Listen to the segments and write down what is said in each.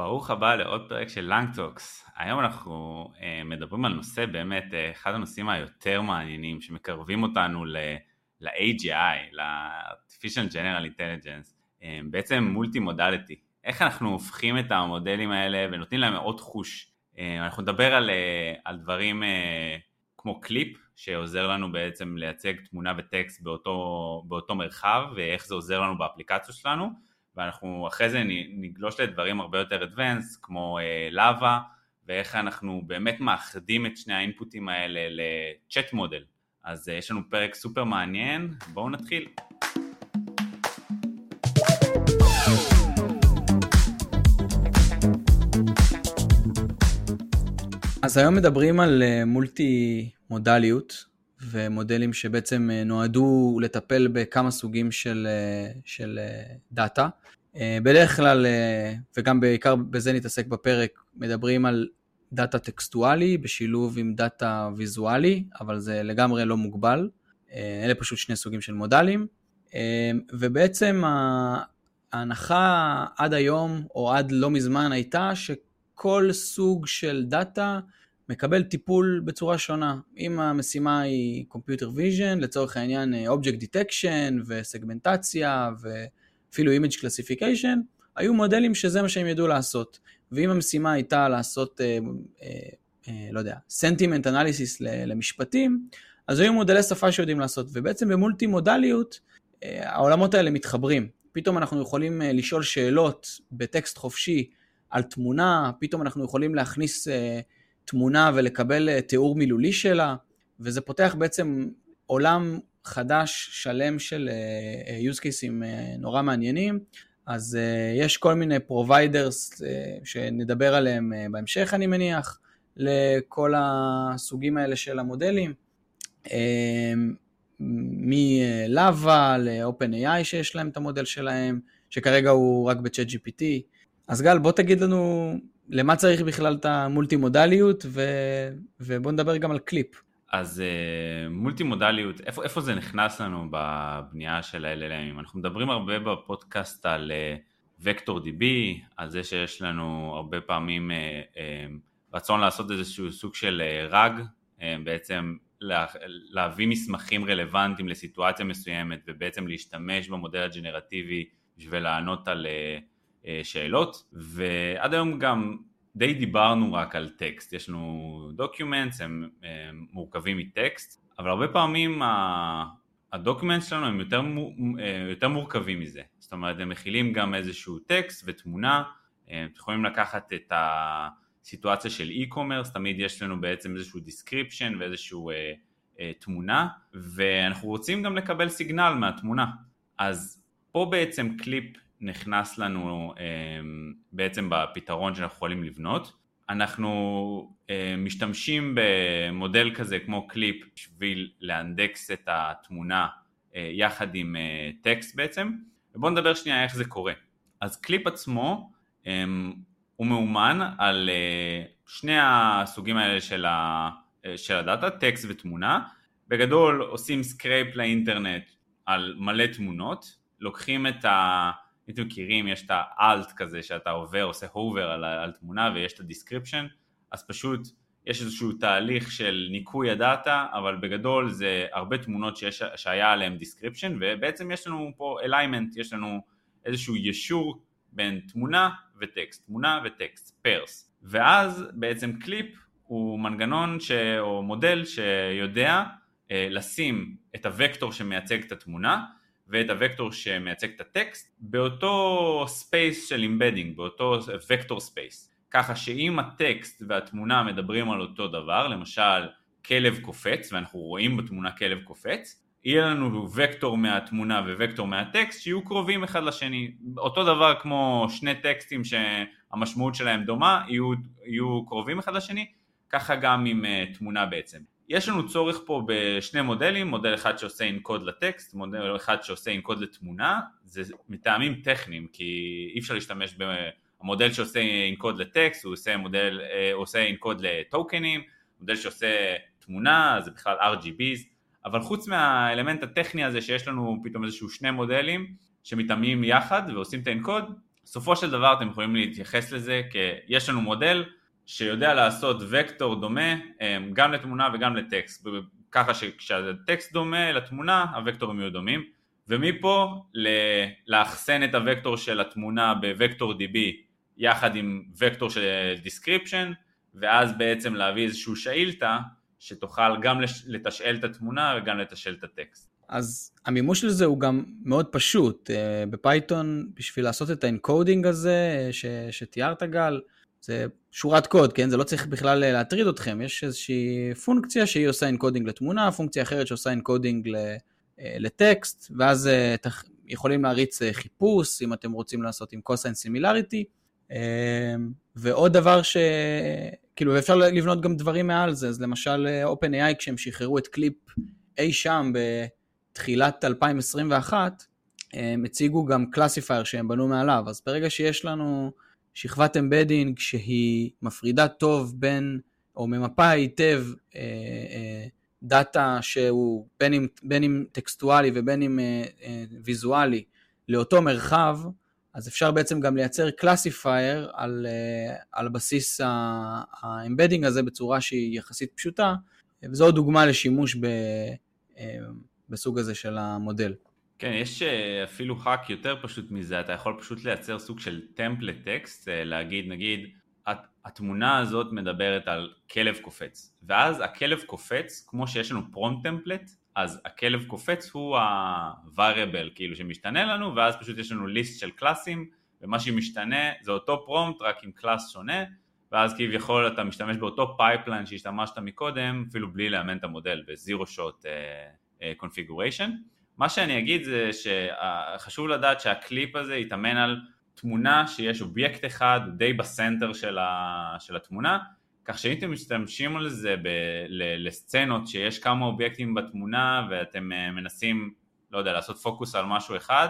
ברוך הבא לעוד פרק של לנגטוקס. היום אנחנו uh, מדברים על נושא באמת, uh, אחד הנושאים היותר מעניינים שמקרבים אותנו ל-AGI, ל-Artificial General Intelligence, uh, בעצם multi-modality. איך אנחנו הופכים את המודלים האלה ונותנים להם עוד חוש. Uh, אנחנו נדבר על, uh, על דברים uh, כמו קליפ, שעוזר לנו בעצם לייצג תמונה וטקסט באותו, באותו מרחב, ואיך זה עוזר לנו באפליקציות שלנו. ואנחנו אחרי זה נגלוש לדברים הרבה יותר advanced כמו לאווה ואיך אנחנו באמת מאחדים את שני האינפוטים האלה לצ'אט מודל. אז uh, יש לנו פרק סופר מעניין, בואו נתחיל. אז היום מדברים על מולטי uh, מודליות ומודלים שבעצם אה, נועדו לטפל בכמה סוגים של, אה, של אה, דאטה. בדרך כלל, וגם בעיקר בזה נתעסק בפרק, מדברים על דאטה טקסטואלי בשילוב עם דאטה ויזואלי, אבל זה לגמרי לא מוגבל. אלה פשוט שני סוגים של מודלים. ובעצם ההנחה עד היום, או עד לא מזמן, הייתה שכל סוג של דאטה מקבל טיפול בצורה שונה. אם המשימה היא Computer Vision, לצורך העניין אה, Object Detection וסגמנטציה ואפילו Image Classification, היו מודלים שזה מה שהם ידעו לעשות. ואם המשימה הייתה לעשות, אה, אה, אה, לא יודע, Sentiment Analysis למשפטים, אז היו מודלי שפה שיודעים לעשות. ובעצם במולטי מודליות, אה, העולמות האלה מתחברים. פתאום אנחנו יכולים אה, לשאול שאלות בטקסט חופשי על תמונה, פתאום אנחנו יכולים להכניס... אה, תמונה ולקבל אה, תיאור מילולי שלה, וזה פותח בעצם עולם חדש, שלם של אה, אה, use cases נורא מעניינים. אז יש כל מיני providers שנדבר עליהם בהמשך אני מניח, לכל הסוגים האלה של המודלים. מלאווה ל-OpenAI שיש להם את המודל שלהם, שכרגע הוא רק ב-Chat GPT. אז גל, בוא תגיד לנו למה צריך בכלל את המולטי מודליות, ו... ובוא נדבר גם על קליפ. אז uh, מולטי מודליות, איפה, איפה זה נכנס לנו בבנייה של ה-LLMים? אנחנו מדברים הרבה בפודקאסט על וקטור uh, DB, על זה שיש לנו הרבה פעמים uh, רצון לעשות איזשהו סוג של RAG, בעצם לה, להביא מסמכים רלוונטיים לסיטואציה מסוימת ובעצם להשתמש במודל הג'נרטיבי בשביל לענות על אה, שאלות ועד היום גם די דיברנו רק על טקסט, יש לנו documents, הם, הם מורכבים מטקסט, אבל הרבה פעמים ה documents שלנו הם יותר, אה, יותר מורכבים מזה, זאת אומרת הם מכילים גם איזשהו טקסט ותמונה, אה, אתם יכולים לקחת את הסיטואציה של e-commerce, תמיד יש לנו בעצם איזשהו description ואיזשהו אה, אה, תמונה, ואנחנו רוצים גם לקבל signal מהתמונה, אז פה בעצם קליפ נכנס לנו אמ, בעצם בפתרון שאנחנו יכולים לבנות. אנחנו אמ, משתמשים במודל כזה כמו קליפ בשביל לאנדקס את התמונה אה, יחד עם אה, טקסט בעצם, ובואו נדבר שנייה איך זה קורה. אז קליפ עצמו אמ, הוא מאומן על אה, שני הסוגים האלה של, ה, של הדאטה, טקסט ותמונה. בגדול עושים scrape לאינטרנט על מלא תמונות, לוקחים את ה... אם אתם מכירים, יש את ה alt כזה שאתה עובר, עושה hover על, על תמונה ויש את ה description, אז פשוט יש איזשהו תהליך של ניקוי הדאטה, אבל בגדול זה הרבה תמונות שיש, שהיה עליהן description, ובעצם יש לנו פה alignment, יש לנו איזשהו יישור בין תמונה וטקסט, תמונה וטקסט, pairs, ואז בעצם קליפ הוא מנגנון ש... או מודל שיודע אה, לשים את הוקטור שמייצג את התמונה ואת הוקטור שמייצג את הטקסט באותו space של embedding, באותו vector space. ככה שאם הטקסט והתמונה מדברים על אותו דבר, למשל כלב קופץ, ואנחנו רואים בתמונה כלב קופץ, יהיה לנו וקטור מהתמונה ווקטור מהטקסט שיהיו קרובים אחד לשני. אותו דבר כמו שני טקסטים שהמשמעות שלהם דומה, יהיו, יהיו קרובים אחד לשני, ככה גם עם uh, תמונה בעצם. יש לנו צורך פה בשני מודלים, מודל אחד שעושה אינקוד לטקסט, מודל אחד שעושה אינקוד לתמונה, זה מטעמים טכניים, כי אי אפשר להשתמש במודל שעושה אינקוד לטקסט, הוא עושה, מודל, אה, הוא עושה אינקוד לטוקנים, מודל שעושה תמונה זה בכלל RGBs, אבל חוץ מהאלמנט הטכני הזה שיש לנו פתאום איזשהו שני מודלים שמתאמים יחד ועושים את האינקוד, בסופו של דבר אתם יכולים להתייחס לזה כי יש לנו מודל שיודע לעשות וקטור דומה גם לתמונה וגם לטקסט, ככה שכשהטקסט דומה לתמונה הוקטורים יהיו דומים ומפה לאחסן את הוקטור של התמונה בוקטור DB יחד עם וקטור של description ואז בעצם להביא איזושהי שאילתה שתוכל גם לתשאל את התמונה וגם לתשאל את הטקסט. אז המימוש של זה הוא גם מאוד פשוט. אה, ב Python, בשביל לעשות את ה encoding הזה ש, שתיארת גל, זה שורת קוד, כן? זה לא צריך בכלל להטריד אתכם. יש איזושהי פונקציה שהיא עושה encoding לתמונה, פונקציה אחרת שעושה encoding אה, לטקסט, ואז אה, יכולים להריץ חיפוש, אם אתם רוצים לעשות עם cosine similarity. ועוד דבר ש... כאילו, אפשר לבנות גם דברים מעל זה, אז למשל OpenAI כשהם שחררו את קליפ אי שם בתחילת 2021, הם הציגו גם classifier שהם בנו מעליו, אז ברגע שיש לנו שכבת embedding שהיא מפרידה טוב בין, או ממפה היטב אה, אה, דאטה שהוא בין אם, בין אם טקסטואלי ובין אם אה, אה, ויזואלי לאותו מרחב, אז אפשר בעצם גם לייצר classifier על, אה, על בסיס ה embedding הזה בצורה שהיא יחסית פשוטה, וזו דוגמה לשימוש ב, אה, בסוג הזה של המודל. כן, יש אה, אפילו hack יותר פשוט מזה, אתה יכול פשוט לייצר סוג של template טקסט, להגיד נגיד התמונה הזאת מדברת על כלב קופץ, ואז הכלב קופץ, כמו שיש לנו prompt template, אז הכלב קופץ הוא ה-variable כאילו שמשתנה לנו ואז פשוט יש לנו list של קלאסים ומה שמשתנה זה אותו prompt רק עם class שונה. ואז כביכול אתה משתמש באותו pipeline שהשתמשת מקודם אפילו בלי לאמן את המודל ב-zero shot uh, uh, configuration מה שאני אגיד זה שחשוב לדעת שהקליפ הזה אומן על תמונה שיש אובייקט אחד די ב center של, ה, של התמונה כך שאם אתם משתמשים על זה ב- ל- לסצנות שיש כמה אובייקטים בתמונה ואתם אה, מנסים, לא יודע, לעשות פוקוס על משהו אחד,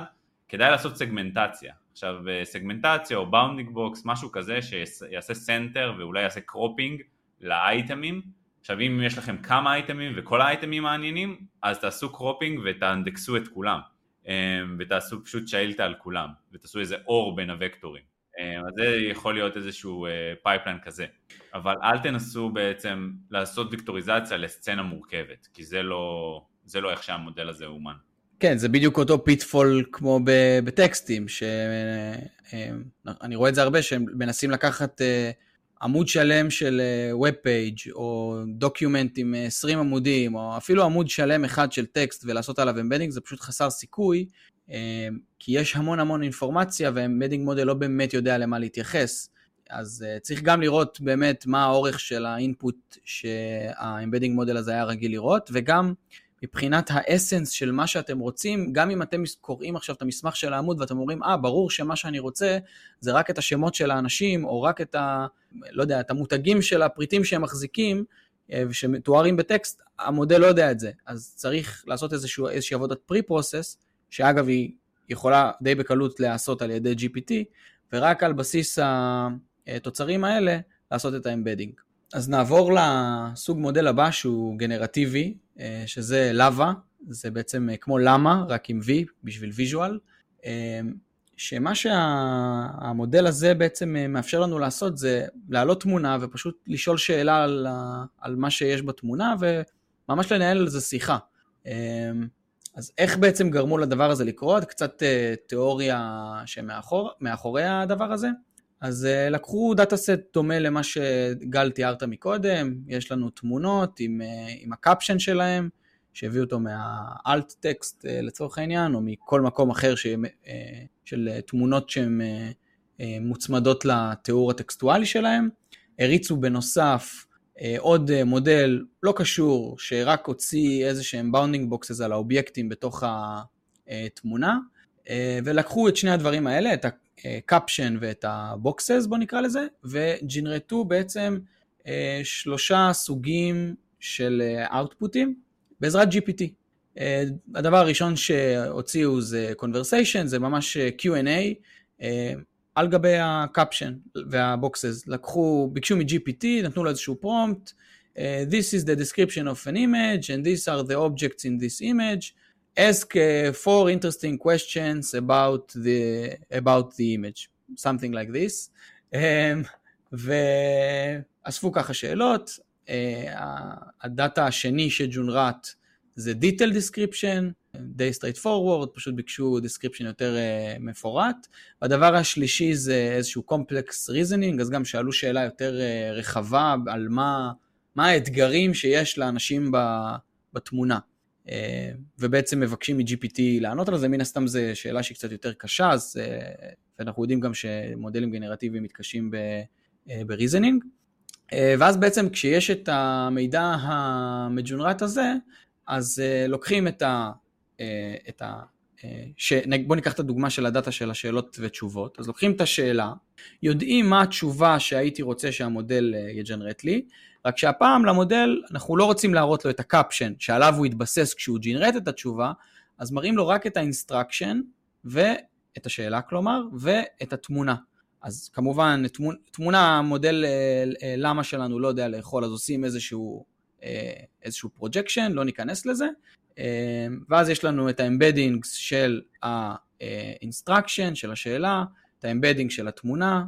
כדאי לעשות סגמנטציה. עכשיו אה, סגמנטציה או bounding box, משהו כזה שיעשה center ואולי יעשה cropping לאייטמים. עכשיו אם יש לכם כמה אייטמים וכל האייטמים מעניינים, אז תעשו cropping ותאנדקסו את כולם. אה, ותעשו פשוט שאילתה על כולם, ותעשו איזה OR בין הוקטורים. אה, אז זה יכול להיות איזשהו pipeline אה, כזה. אבל אל תנסו בעצם לעשות וקטוריזציה לסצנה מורכבת, כי זה לא, זה לא איך שהמודל הזה אומן. כן, זה בדיוק אותו pitfall כמו בטקסטים, שאני אה, רואה את זה הרבה, שהם מנסים לקחת עמוד שלם של web page או document עם 20 עמודים, או אפילו עמוד שלם אחד של טקסט ולעשות עליו embedding, זה פשוט חסר סיכוי, אמ, כי יש המון המון אינפורמציה וה embedding model לא באמת יודע למה להתייחס. אז צריך גם לראות באמת מה האורך של ה input שה embedding model הזה היה רגיל לראות, וגם מבחינת ה essence של מה שאתם רוצים, גם אם אתם קוראים עכשיו את המסמך של העמוד ואתם אומרים, אה, ah, ברור שמה שאני רוצה זה רק את השמות של האנשים, או רק את ה... לא יודע, את המותגים של הפריטים שהם מחזיקים, אה, שמתוארים בטקסט, המודל לא יודע את זה. אז צריך לעשות איזשהו, איזושהי עבודת pre-process, שאגב היא יכולה די בקלות להיעשות על ידי GPT, ורק על בסיס התוצרים האלה לעשות את ה embedding. אז נעבור לסוג מודל הבא שהוא גנרטיבי, שזה לבה, זה בעצם אה, כמו למה, רק עם V בשביל ויז'ואל, אה, שמה שהמודל הזה בעצם מאפשר לנו לעשות זה להעלות תמונה ופשוט לשאול שאלה על, על מה שיש בתמונה וממש לנהל על זה שיחה. אז איך בעצם גרמו לדבר הזה לקרות? קצת תיאוריה שמאחורי הדבר הזה. אז uh, לקחו data set דומה למה שגל תיארת מקודם, יש לנו תמונות עם, uh, עם ה caption שלהם, שהביאו אותו מה alt text uh, לצורך העניין, או מכל מקום אחר ש, של תמונות שהן מוצמדות לתיאור הטקסטואלי שלהם. הריצו בנוסף אה, עוד אה, מודל לא קשור, שרק הוציא איזשהם bounding boxes על האובייקטים בתוך התמונה, אה, ולקחו את שני הדברים האלה, את הקפשן ואת הבוקסס בוא נקרא לזה, וג'נרטו בעצם שלושה סוגים של אאוטפוטים בעזרת GPT. הדבר הראשון שהוציאו זה conversation, זה ממש Q&A, על גבי הקפשן והבוקסס. לקחו, ביקשו מ-GPT, נתנו לו איזשהו uh, this is the description of an image and these are the objects in this image. Ask uh, four interesting questions about the, about the image. something like this, ואספו ככה שאלות, הדאטה השני שג'ונרט זה detail description, די straight forward, פשוט ביקשו description יותר uh, מפורט. והדבר השלישי זה איזשהו complex reasoning, אז גם שאלו שאלה יותר uh, רחבה על מה, מה האתגרים שיש לאנשים ב, בתמונה. Uh, ובעצם מבקשים מ-GPT לענות על זה, מן הסתם זו שאלה שהיא קצת יותר קשה, אז, uh, ואנחנו יודעים גם שמודלים גנרטיביים מתקשים ב-reasoning. Uh, ואז בעצם כשיש את המידע המג'ונרט הזה, אז לוקחים את ה... אה, את ה... אה, ש... בואו ניקח את הדוגמה של הדאטה של השאלות ותשובות. אז לוקחים את השאלה, יודעים מה התשובה שהייתי רוצה שהמודל אה, י generate לי, רק שהפעם למודל אנחנו לא רוצים להראות לו את ה caption שעליו הוא התבסס כשהוא generate את התשובה, אז מראים לו רק את ה instruction ואת השאלה כלומר, ואת התמונה. אז כמובן, תמונה, המודל למה שלנו לא יודע לאכול, אז עושים איזשהו, איזשהו projection, לא ניכנס לזה, ואז יש לנו את ה embeddings של ה-instruction, של השאלה, את ה embedding של התמונה,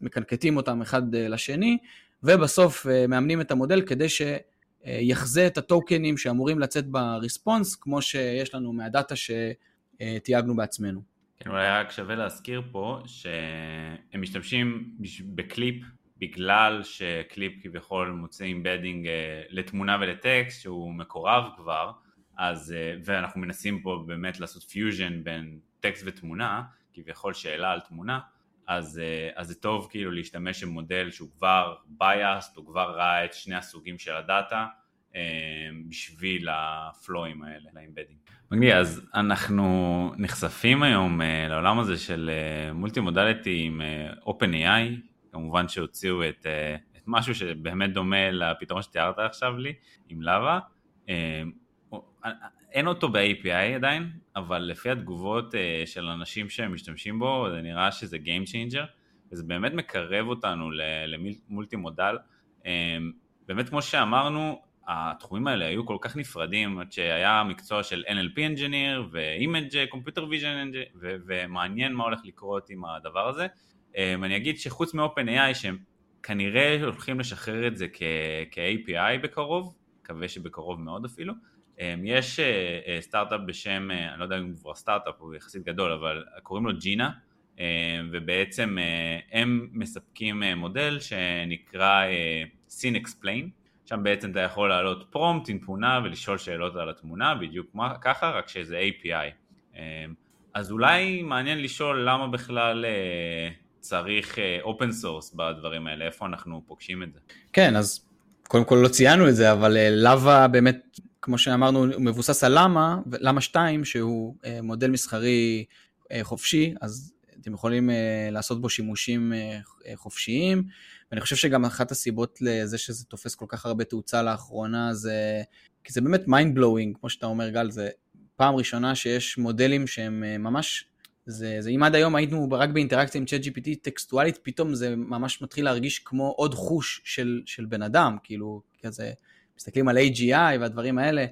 מקנקטים אותם אחד אה, לשני, ובסוף אה, מאמנים את המודל כדי שיחזה את הטוקנים שאמורים לצאת ב response, כמו שיש לנו מה data שתייגנו בעצמנו. כן, אולי רק שווה להזכיר פה שהם משתמשים בקליפ בגלל שקליפ כביכול מוצא embedding אה, לתמונה ולטקסט שהוא מקורב כבר, אז, אה, ואנחנו מנסים פה באמת לעשות פיוז'ן בין טקסט ותמונה, כביכול שאלה על תמונה, אז, אה, אז זה טוב כאילו להשתמש במודל שהוא כבר biased, הוא כבר ראה את שני הסוגים של הדאטה אה, בשביל הפלואים האלה, לאימבדינג. מגניב, אז אנחנו נחשפים היום לעולם הזה של מולטי מודליטי עם OpenAI, כמובן שהוציאו את, את משהו שבאמת דומה לפתרון שתיארת עכשיו לי, עם לבה. אין אותו ב-API עדיין, אבל לפי התגובות אה, של אנשים שמשתמשים בו, זה נראה שזה Game Changer, וזה באמת מקרב אותנו למולטי מודל. אה, באמת כמו שאמרנו, התחומים האלה היו כל כך נפרדים, עד שהיה מקצוע של NLP Engineer ו-Image Computer Vision Engineer, ומעניין מה הולך לקרות עם הדבר הזה. אה, אני אגיד שחוץ מ-OpenAI, שהם כנראה הולכים לשחרר את זה כ-API בקרוב, מקווה שבקרוב מאוד אפילו, אמ, יש אה, אה, סטארט-אפ בשם, אה, אני לא יודע אם הוא כבר סטארט-אפ, הוא יחסית גדול, אבל קוראים לו ג'ינה, אמ, ובעצם הם מספקים מודל שנקרא Scene Explain, שם בעצם אתה יכול להעלות פרומפט עם תמונה ולשאול שאלות על התמונה, בדיוק ככה, רק שזה API. אמ, אז אולי מעניין לשאול למה בכלל צריך open source בדברים האלה, איפה אנחנו פוגשים את זה. כן, אז קודם כל לא ציינו את זה, אבל למה באמת כמו שאמרנו, הוא מבוסס על LLaMA, LLaMA 2, שהוא אה, מודל מסחרי אה, חופשי, אז אתם יכולים אה, לעשות בו שימושים חופשיים, ואני חושב שגם אחת הסיבות לזה שזה תופס כל כך הרבה תאוצה לאחרונה, זה כי זה באמת mind blowing, כמו שאתה אומר גל, זה פעם ראשונה שיש מודלים שהם ממש, זה, זה אם עד היום היינו רק באינטראקציה עם ChatGPT טקסטואלית, פתאום זה ממש מתחיל להרגיש כמו עוד חוש של, של בן אדם, כאילו, כזה... מסתכלים על AGI והדברים האלה,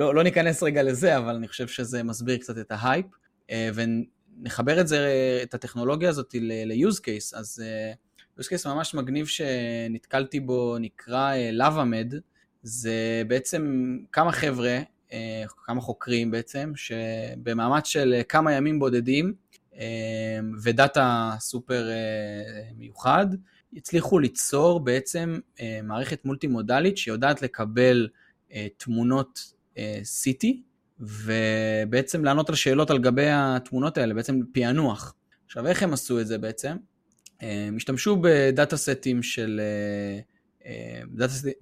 לא, לא ניכנס רגע לזה, אבל אני חושב שזה מסביר קצת את ההייפ, אה, ונחבר את זה, את הטכנולוגיה הזאת ל-use case, אז אה, use case ממש מגניב שנתקלתי בו, נקרא אה, LavaMed, זה בעצם כמה חבר'ה, כמה חוקרים בעצם, שבמאמץ של כמה ימים בודדים, ודאטה סופר מיוחד, הצליחו ליצור בעצם אה, מערכת מולטי מודלית שיודעת לקבל אה, תמונות אה, CT ובעצם לענות על שאלות על גבי התמונות האלה, בעצם פענוח. עכשיו איך הם עשו את זה בעצם? הם השתמשו בדאטה סטים של,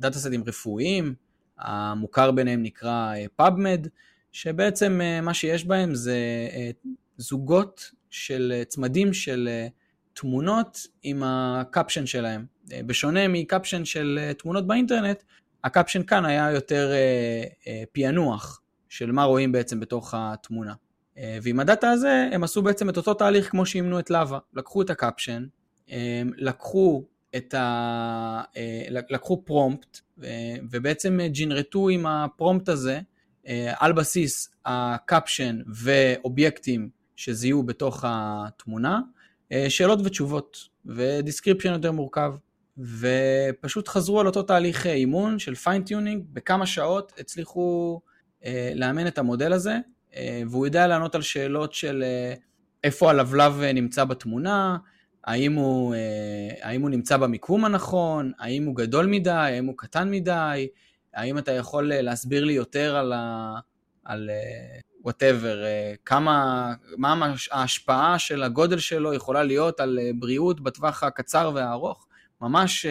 data סטים רפואיים, המוכר ביניהם נקרא PubMed, שבעצם מה שיש בהם זה זוגות של צמדים של תמונות עם ה caption שלהם. אה, בשונה מ caption של אה, תמונות באינטרנט, ה caption כאן היה יותר אה, פענוח של מה רואים בעצם בתוך התמונה. ועם ה data הזה הם עשו בעצם את אותו תהליך כמו שאימנו את LLaVA. לקחו את ה caption, לקחו את ה... לקחו prompt ובעצם ג'נרטו עם ה prompt הזה על בסיס ה caption ואובייקטים שזיהו בתוך התמונה שאלות ותשובות, ו description יותר מורכב. ופשוט חזרו על אותו תהליך אימון של fine tuning, בכמה שעות הצליחו לאמן את המודל הזה, והוא יודע לענות על שאלות של איפה הלבלב נמצא בתמונה, האם הוא, האם הוא נמצא במיקום הנכון, האם הוא גדול מדי, האם הוא קטן מדי, האם אתה יכול להסביר לי יותר על, ה, על whatever, כמה, מה ההשפעה של הגודל שלו יכולה להיות על בריאות בטווח הקצר והארוך, ממש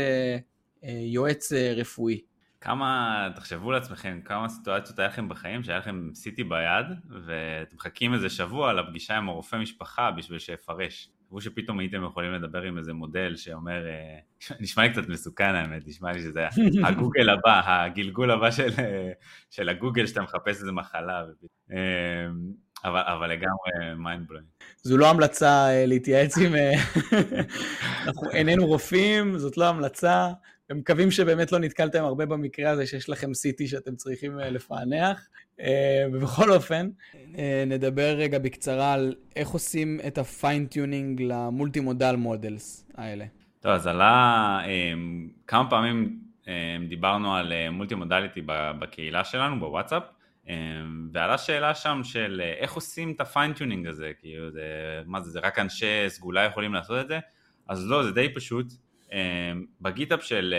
יועץ רפואי. כמה, תחשבו לעצמכם, כמה סיטואציות היה לכם בחיים שהיה לכם CT ביד ואתם מחכים איזה שבוע לפגישה עם הרופא משפחה בשביל שיפרש. תחשבו שפתאום הייתם יכולים לדבר עם איזה מודל שאומר, אה, נשמע לי קצת מסוכן האמת, נשמע לי שזה הגוגל הבא, הגלגול הבא של, אה, של הגוגל שאתה מחפש איזה מחלה. אה, אבל, אבל לגמרי mind blowing. זו לא המלצה להתייעץ עם... אנחנו איננו רופאים, זאת לא המלצה. ומקווים שבאמת לא נתקלתם הרבה במקרה הזה שיש לכם CT שאתם צריכים אה, לפענח. אה, ובכל אופן, אה, נדבר רגע בקצרה על איך עושים את ה fine tuning ל multi-modal models האלה. טוב, אז עלה כמה פעמים דיברנו על multi-modality בקהילה שלנו, בוואטסאפ, ועלה שאלה שם של איך עושים את ה fine tuning הזה, כאילו מה זה, זה רק אנשי סגולה יכולים לעשות את זה? אז לא, זה די פשוט. אמ, ב GitHub של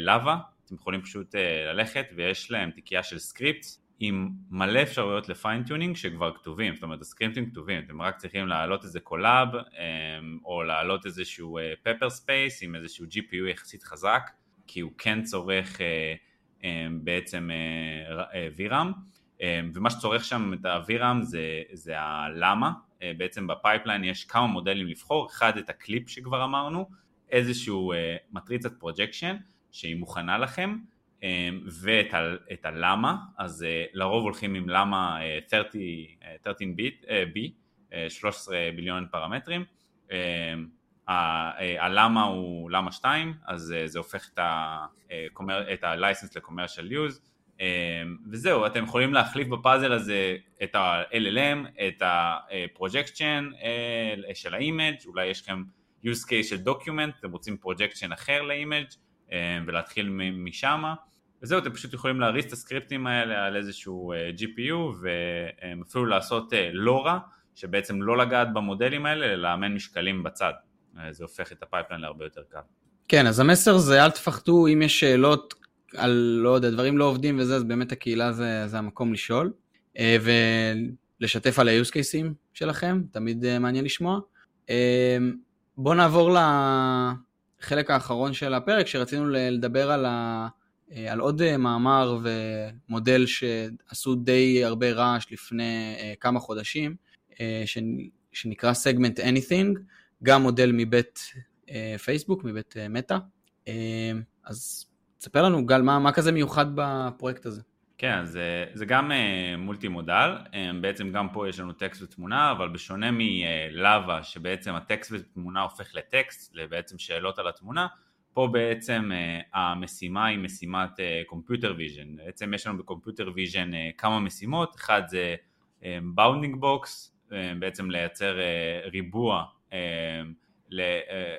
LLaVA אה, אה, אתם יכולים פשוט אה, ללכת ויש להם תיקייה של script עם מלא אפשרויות ל fine tuning שכבר כתובים, זאת אומרת הסקריפטים כתובים, אתם רק צריכים להעלות איזה Colab אמ, או להעלות איזשהו Paperspace עם איזשהו GPU יחסית חזק כי הוא כן צורך אמ, בעצם VRAM ומה שצורך שם את ה-VRAM זה, זה הלמה, בעצם ב pipeline יש כמה מודלים לבחור, אחד את הקליפ שכבר אמרנו איזשהו uh, מטריצת projection שהיא מוכנה לכם um, ואת הלמה, אז uh, לרוב הולכים עם LLaMA uh, 30, uh, 13 bit, uh, B, uh, 13 billion פרמטרים, uh, הלמה הוא למה 2, אז uh, זה הופך את ה-license ל-commercial use, וזהו, אתם יכולים להחליף בפאזל הזה את ה-LLM, את ה-projection uh, של ה-image, אולי יש לכם use case של document, אתם רוצים projection אחר ל-image אה, ולהתחיל משם וזהו, אתם פשוט יכולים להריץ את הסקריפטים האלה על איזשהו אה, GPU ואפילו לעשות לורה, אה, שבעצם לא לגעת במודלים האלה, אלא לאמן משקלים בצד. זה הופך את ה pipeline להרבה יותר קל. כן, אז המסר זה אל תפחדו אם יש שאלות על, לא יודע, דברים לא עובדים וזה, אז באמת הקהילה זה, זה המקום לשאול. ולשתף על ה-use cases שלכם, תמיד מעניין לשמוע. בואו נעבור לחלק האחרון של הפרק, שרצינו לדבר על, ה... על עוד מאמר ומודל שעשו די הרבה רעש לפני אה, כמה חודשים, אה, שנקרא Segment Anything, גם מודל מבית אה, פייסבוק, מבית מטא. אז תספר לנו, גל, מה, מה כזה מיוחד בפרויקט הזה? כן, זה, זה גם uh, multi-modal, um, בעצם גם פה יש לנו טקסט ותמונה, אבל בשונה מ LLaVA, שבעצם הטקסט ותמונה הופך לטקסט, לבעצם שאלות על התמונה, פה בעצם uh, המשימה היא משימת קומפיוטר uh, ויז'ן, בעצם יש לנו ב computer vision uh, כמה משימות, אחד זה bounding um, box, uh, בעצם לייצר uh, ריבוע אה,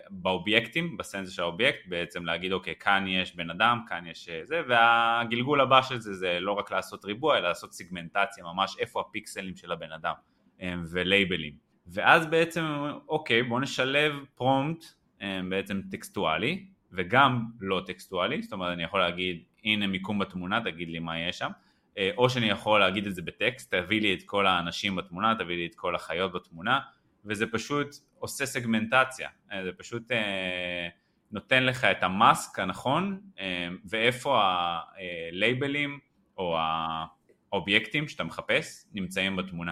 באובייקטים, ב sense של האובייקט, בעצם להגיד אוקיי כאן יש בן אדם, כאן יש אה, זה, והגלגול הבא של זה זה לא רק לעשות ריבוע אלא לעשות סגמנטציה ממש איפה הפיקסלים של הבן אדם אה, ולייבלים. ואז בעצם אוקיי בוא נשלב prompt בעצם טקסטואלי וגם לא טקסטואלי, זאת אומרת אני יכול להגיד הנה מיקום בתמונה תגיד לי מה יש שם או שאני יכול להגיד את זה בטקסט, תביא לי את כל האנשים בתמונה, תביא לי את כל החיות בתמונה וזה פשוט עושה סגמנטציה, אה, זה פשוט אה, נותן לך את ה mask הנכון אה, ואיפה הלייבלים או האובייקטים שאתה מחפש נמצאים בתמונה.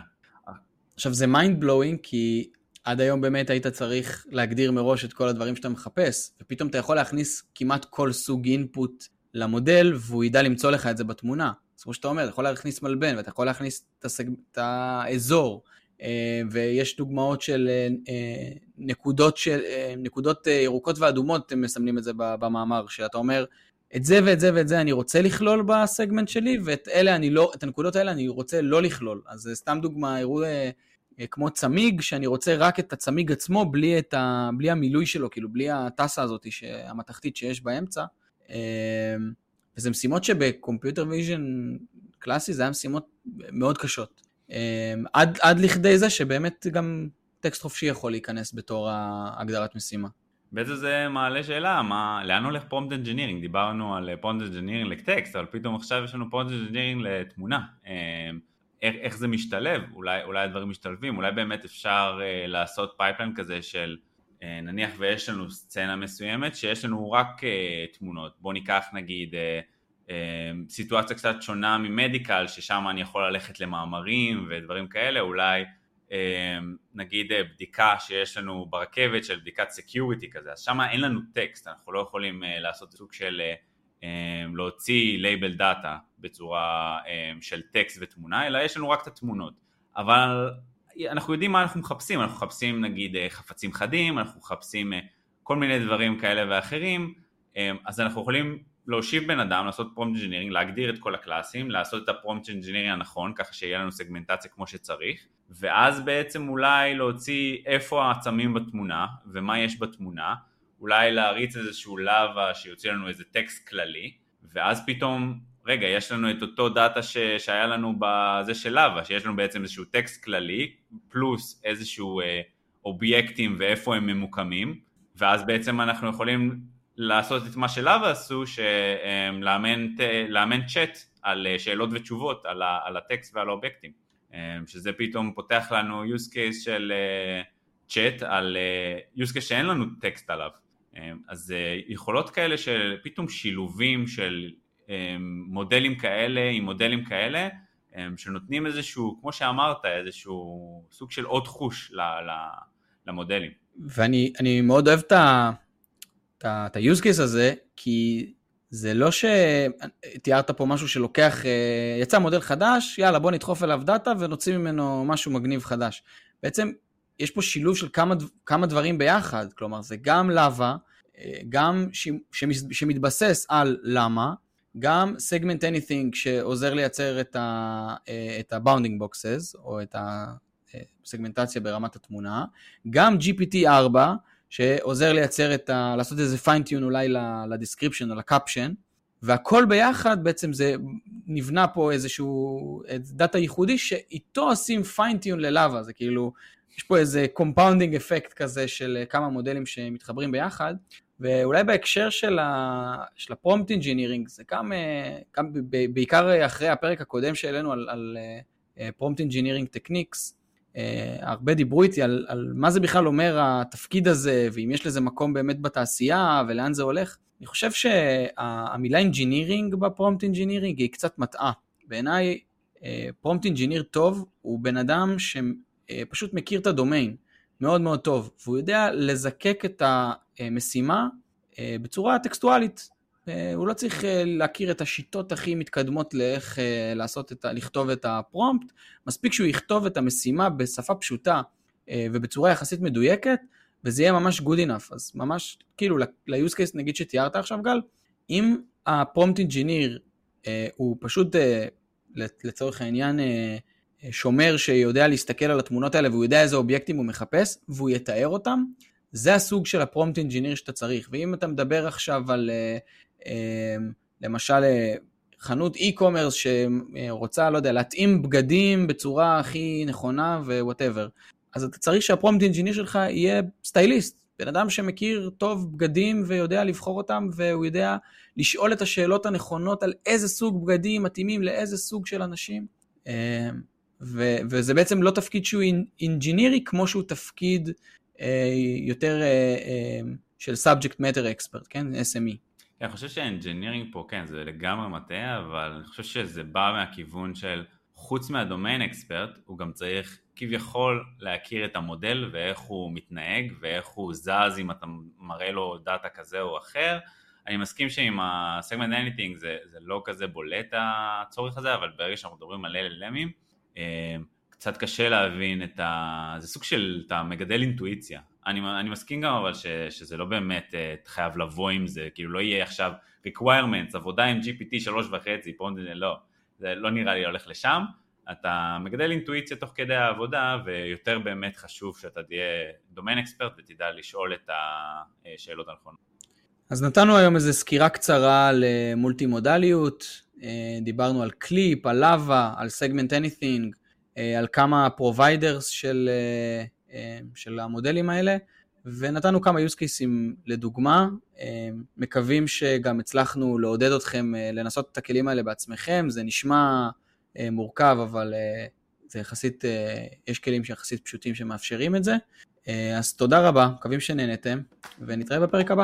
עכשיו זה mind blowing כי עד היום באמת היית צריך להגדיר מראש את כל הדברים שאתה מחפש ופתאום אתה יכול להכניס כמעט כל סוג input למודל והוא ידע למצוא לך את זה בתמונה. אז כמו שאתה אומר, אתה יכול להכניס מלבן ואתה יכול להכניס את, הסג... את האזור ויש דוגמאות של אה, אה, נקודות, של, נקודות ירוקות ואדומות, הם מסמנים את זה במאמר, שאתה אומר, את זה ואת זה ואת זה אני רוצה לכלול בסגמנט שלי, ואת אלה אני לא, את הנקודות האלה אני רוצה לא לכלול. אז סתם דוגמה, הראו כמו צמיג, שאני רוצה רק את הצמיג עצמו, בלי, ה, בלי המילוי שלו, כאילו בלי הטסה הזאת, המתכתית שיש באמצע. וזה משימות שב computer vision קלאסי זה היה משימות מאוד קשות. עד, עד לכדי זה שבאמת גם טקסט חופשי יכול להיכנס בתור הגדרת משימה. בעצם זה מעלה שאלה, מה, לאן הולך prompt engineering? דיברנו על prompt engineering לטקסט, אבל פתאום עכשיו יש לנו prompt engineering לתמונה. אמ, איך, איך זה משתלב? אולי, אולי הדברים משתלבים, אולי באמת אפשר uh, לעשות pipeline כזה של uh, נניח ויש לנו סצנה מסוימת שיש לנו רק uh, תמונות. בוא ניקח נגיד uh, סיטואציה קצת שונה מ medical, ששם אני יכול ללכת למאמרים ודברים כאלה, אולי אמ, נגיד אה, בדיקה שיש לנו ברכבת של בדיקת security כזה, אז שם אין לנו טקסט, אנחנו לא יכולים אה, לעשות סוג של אה, אמ, להוציא label data בצורה אמ, של טקסט ותמונה, אלא יש לנו רק את התמונות. אבל אנחנו יודעים מה אנחנו מחפשים, אנחנו מחפשים נגיד חפצים חדים, אנחנו מחפשים כל מיני דברים כאלה ואחרים, אז אנחנו יכולים להושיב בן אדם, לעשות prompt engineering, להגדיר את כל הקלאסים, לעשות את ה prompt engineering הנכון, ככה שיהיה לנו סגמנטציה כמו שצריך, ואז בעצם אולי להוציא איפה העצמים בתמונה, ומה יש בתמונה, אולי להריץ איזשהו LLaVA שיוציא לנו איזה טקסט כללי, ואז פתאום, רגע, יש לנו את אותו דאטה ש... שהיה לנו בזה של לבה, שיש לנו בעצם איזשהו טקסט כללי, פלוס איזשהו אה, אובייקטים ואיפה הם ממוקמים, ואז בעצם אנחנו יכולים לעשות את מה שלאבה עשו, לאמן צ'אט על אה, שאלות ותשובות, על, ה, על הטקסט ועל האובייקטים, אה, שזה פתאום פותח לנו use case של צ'אט אה, על use case שאין לנו טקסט עליו. אז יכולות כאלה של פתאום שילובים של מודלים כאלה עם מודלים כאלה, שנותנים איזשהו, כמו שאמרת, איזשהו סוג של עוד חוש למודלים. ואני מאוד אוהב את ה... את ה-use case הזה, כי זה לא שתיארת פה משהו שלוקח, אה, יצא מודל חדש, יאללה בוא נדחוף אליו דאטה ונוציא ממנו משהו מגניב חדש. בעצם יש פה שילוב של כמה, כמה דברים ביחד, כלומר זה גם LLaVA, אה, גם ש, שמתבסס על למה, גם segment anything שעוזר לייצר את ה-bounding אה, boxes, או את הסגמנטציה ברמת התמונה, גם GPT-4, שעוזר לייצר את ה... לעשות איזה fine-tune אולי ל description או ל caption, והכל ביחד בעצם זה נבנה פה איזשהו data ייחודי שאיתו עושים fine-tune ל LLaVA, זה כאילו, יש פה איזה compounding effect כזה של כמה מודלים שמתחברים ביחד, ואולי בהקשר של, ה... של ה prompt engineering, זה גם, גם בעיקר אחרי הפרק הקודם שהעלינו על, על prompt engineering techniques, Uh, הרבה דיברו איתי על, על מה זה בכלל אומר התפקיד הזה, ואם יש לזה מקום באמת בתעשייה, ולאן זה הולך. אני חושב שהמילה engineering ב prompt engineering היא קצת מטעה. בעיניי prompt engineer טוב הוא בן אדם שפשוט מכיר את הדומיין מאוד מאוד טוב, והוא יודע לזקק את המשימה בצורה טקסטואלית. אה, הוא לא צריך אה, להכיר את השיטות הכי מתקדמות לאיך אה, לעשות את ה... לכתוב את ה prompt, מספיק שהוא יכתוב את המשימה בשפה פשוטה ובצורה יחסית מדויקת, וזה יהיה ממש good enough. אז ממש, כאילו, ל-use case נגיד שתיארת עכשיו גל, אם ה prompt engineer הוא פשוט, לצורך העניין, שומר שיודע להסתכל על התמונות האלה והוא יודע איזה אובייקטים הוא מחפש, והוא יתאר אותם, זה הסוג של ה prompt engineer שאתה צריך. ואם אתה מדבר עכשיו על למשל אה, חנות e-commerce שרוצה, לא יודע, להתאים בגדים בצורה הכי נכונה ו whatever. אז אתה צריך שה prompt engineer שלך יהיה סטייליסט, בן אדם שמכיר טוב בגדים ויודע לבחור אותם, והוא יודע לשאול את השאלות הנכונות על איזה סוג בגדים מתאימים לאיזה סוג של אנשים. אמ, ו- וזה בעצם לא תפקיד שהוא אינג'ינירי, כמו שהוא תפקיד אה, יותר אה, של subject matter expert, כן? SME. אני חושב שה engineering פה, כן, זה לגמרי מטעה, אבל אני חושב שזה בא מהכיוון של חוץ מה domain expert, הוא גם צריך כביכול להכיר את המודל ואיך הוא מתנהג ואיך הוא זז אם אתה מראה לו דאטה כזה או אחר. אני מסכים שעם ה-segment anything זה, זה לא כזה בולט הצורך הזה, אבל ברגע שאנחנו מדברים על LLMים, אה, קצת קשה להבין את ה... זה סוג של, אתה מגדל אינטואיציה. אני, אני מסכים גם אבל ש, שזה לא באמת uh, חייב לבוא עם זה, כאילו לא יהיה עכשיו requirements, עבודה עם GPT שלוש וחצי, פה לא, זה לא נראה לי הולך לשם, אתה מגדל אינטואיציה תוך כדי העבודה ויותר באמת חשוב שאתה תהיה domain expert ותדע לשאול את השאלות הנכונות. אז נתנו היום איזו סקירה קצרה למולטי מודליות, אה, דיברנו על קליפ, על LLaVA, על segment anything, על כמה providers של, אה, של המודלים האלה, ונתנו כמה use cases לדוגמה, מקווים שגם הצלחנו לעודד אתכם לנסות את הכלים האלה בעצמכם, זה נשמע אה, מורכב, אבל אה, זה יחסית, אה, יש כלים שיחסית פשוטים שמאפשרים את זה. אז תודה רבה, מקווים שנהנתם, ונתראה בפרק הבא.